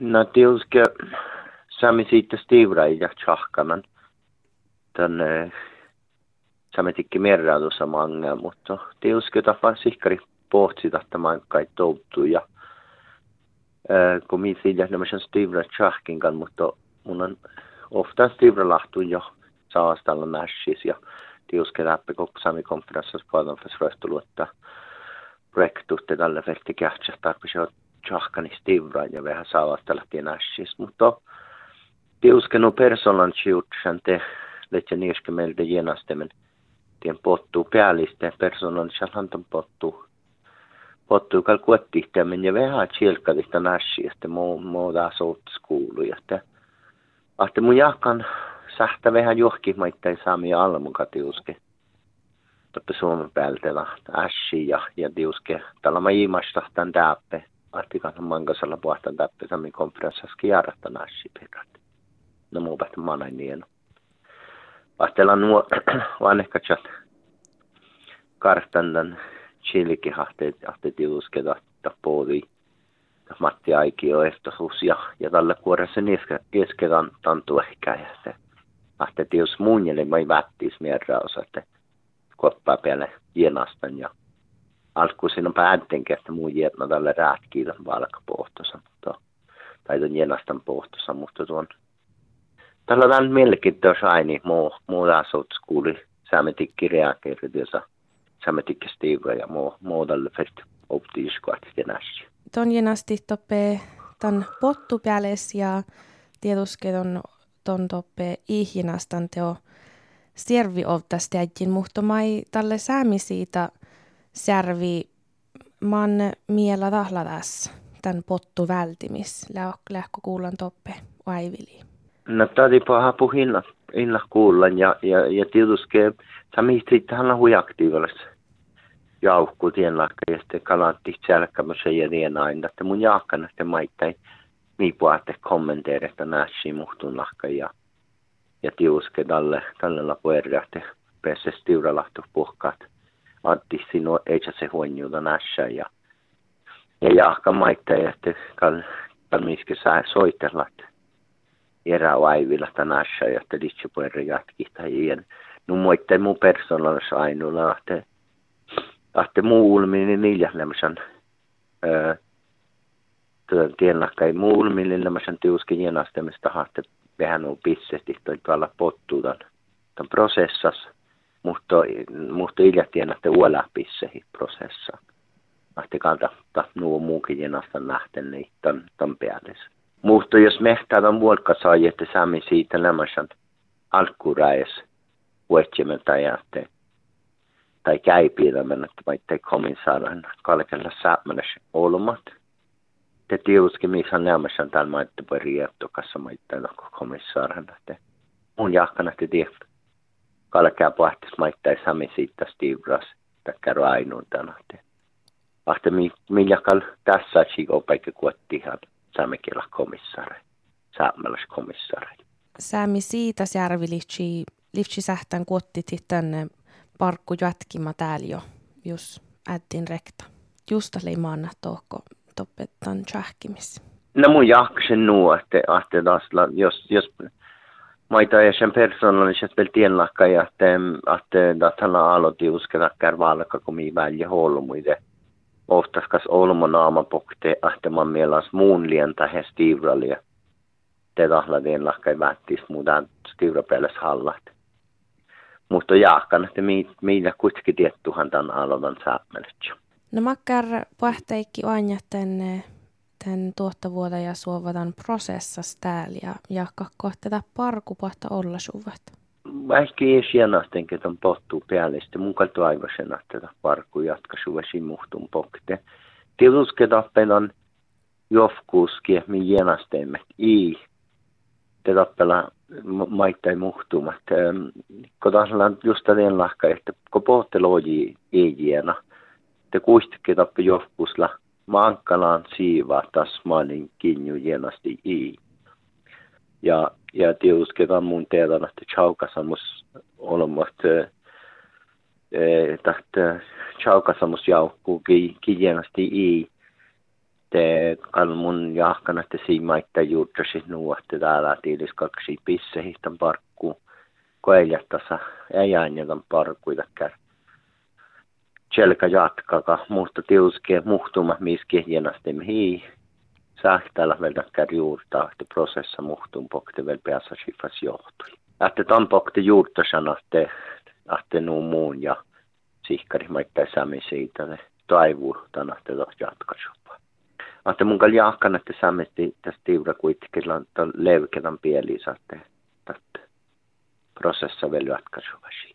No tiuske sami siitä stivra ja chahkanan. Tän sami tikki merrautussa manga, mutta tiuske tapa sihkari pohti tahtamaan kai touttu ja kun minä siitä nämä stivra chahkin mutta mun on ofta stivra lahtu jo saastalla nässis ja tiuske läpi koko sami konferenssissa paljon että projektutte tälle vältti kähtsä tarpeeksi tjahkani stivran ja vähän saavasta lähtien ässis, mutta tiuskenu personan siutsan te letse niiske meiltä jenastemen tien pottuu päällisten personan sieltä pottuu. Pottuu kal kuottihtämen ja vähän sielkadista nässi, että muu muu taas että ahte mun jahkan sähtä vähän johkimaittain saami almuka tiuske. Totta Suomen päältä ässi ja, ja tiuske. Tällä mä ilmasta tämän täppe artikan mangasalla puhtaan täppe sami konferenssassa kiarata nassi pirat. No muu pähtä manai nieno. Vahtella nuo vanhekkatsat kartan tämän chilikin hahteet, hahteet tiuske tappoodi. Matti Aikio ehtoisuus ja, ja tällä kuoressa kesketan tantu ehkä ja se lähtee jos muunjelle mai vättis mierä osa, että koppaa päälle jenastan ja päättenkin, että muu jätnä tällä räätkiillä valkapohtossa, mutta tai tuon jenastan pohtossa, mutta tuon tällä melkein tuossa aini muu, muu asut kuuli saametikki reageeritiössä saametikki stiiva ja muu, muu tällä fest optiiskohti jenassi. Ton jenasti toppe ton pottu pääles ja tietysti ton, ton toppe ihjinastan teo servi tästä jäjin, mutta mai tälle säämi siitä särvi man miela tahladas tämän pottu vältimis, lähkö kuulan toppe vaivili. No tadi paha puhinna inna kuullan ja, ja, ja tietysti sami sitten on huiaktiivallis jauhku tien lakka ja sitten kalatti sälkämässä ja aina, että mun jaakkana sitten maittain miipuatte kommenteerista näsi muhtun lakka ja ja tiuske tälle, tälle lapuerjahti pääse stiuralahtu puhkaat. Antti sinua ei se huonjuuta nässä ja ja jahka maita ja sitten kal, saa soitella erä vaivilla tänässä ja sitten litsi puerre jatkita ja nu moitte mu persoonallis ainulla että että muu ulmini niillä lämmösen tiennakka ei muu ulmini lämmösen tiuskin jenastamista hahte vähän on pissesti toi tuolla pottuutan tämän prosessas, mutta, mutta iljattiin, että uola pissehi prosessa. Ahti kalta nuo muukin jenasta nähten niin tämän, tämän päälle. Mutta jos mehtää on vuolka sai, että saamme siitä lämmösen alkuräis vuotsimen tai että tai käypiirrämän, että vaikka komissaaran kalkella saamassa olmat – te tiuski missä maitte voi rietto kanssa maitte no komissaarana te mun jahkana te tiedät kalkea pohtis maitte sami siitä stivras takkaro ainuun tänä te ahte mi miljakal tässä chigo paikka kuottihan saamekilla komissaari saamelas komissaari Säämi siitä järvilitsi livtsi sähtän kuottit tänne parkku jatkima täällä jo, jos ättin rekta. Justa leimaanna tohko opettan tjahkimis? No mun jaksen nu että, että tasla, jos, jos maita ja sen persoonallisesti väl tienlakka ja että, tällä aloitti uskata kärvalka, kun minä väljer holmuide. Oftast kas olmo naama pokte, että man mielas muun lientä he stivralia. Te tahla tienlakka ei vättis muuta stivrapeles hallat. Mutta jahkan, että mitä kuitenkin tiettuhan tämän aloitan säämäletsä. No makkar pahteikki aina tänne tämän tuottavuota ja suovatan prosessas täällä ja, ja kohteta parku pahta olla suvat. Ehkä sienasten, että on pottuu päälle, sitten mun kaltu aivoisen, että parku jatka suvesi muhtun pokte. Tietysti tappelan jofkuuski, mi jenasteemme, ei. Tappela maittain muhtumat. Taas just tämän lahka, että kun pohte loji ei jena – te kuistikin tappi johkusla mankkalaan siiva tasmanin kinju jenasti i. Ja, ja tiusketan mun teetan, että chaukasamus olemat tahta chaukasamus jaukkuu ki, ki jenasti i. te kalmun jahkana te siimaitta juurtasi nuotte täällä tiilis kaksi pissehihtan parkku koeljastassa ei aina parkkuita kär. Selkä jatkaka, mutta tiuske muhtuma miski hii. Sähtäällä vielä kär juurta, että prosessa muhtun pokte vielä päässä sifas johtui. Että tämän pokte juurta sanatte, että nuu muun ja sihkari maittaa sami siitä, ne taivuu tänä te jatkasupa. Että mun kalli ahkan, että sammesti tästä tiura kuitenkin levkedan pieli saatte, että prosessa vielä jatkasuvasi.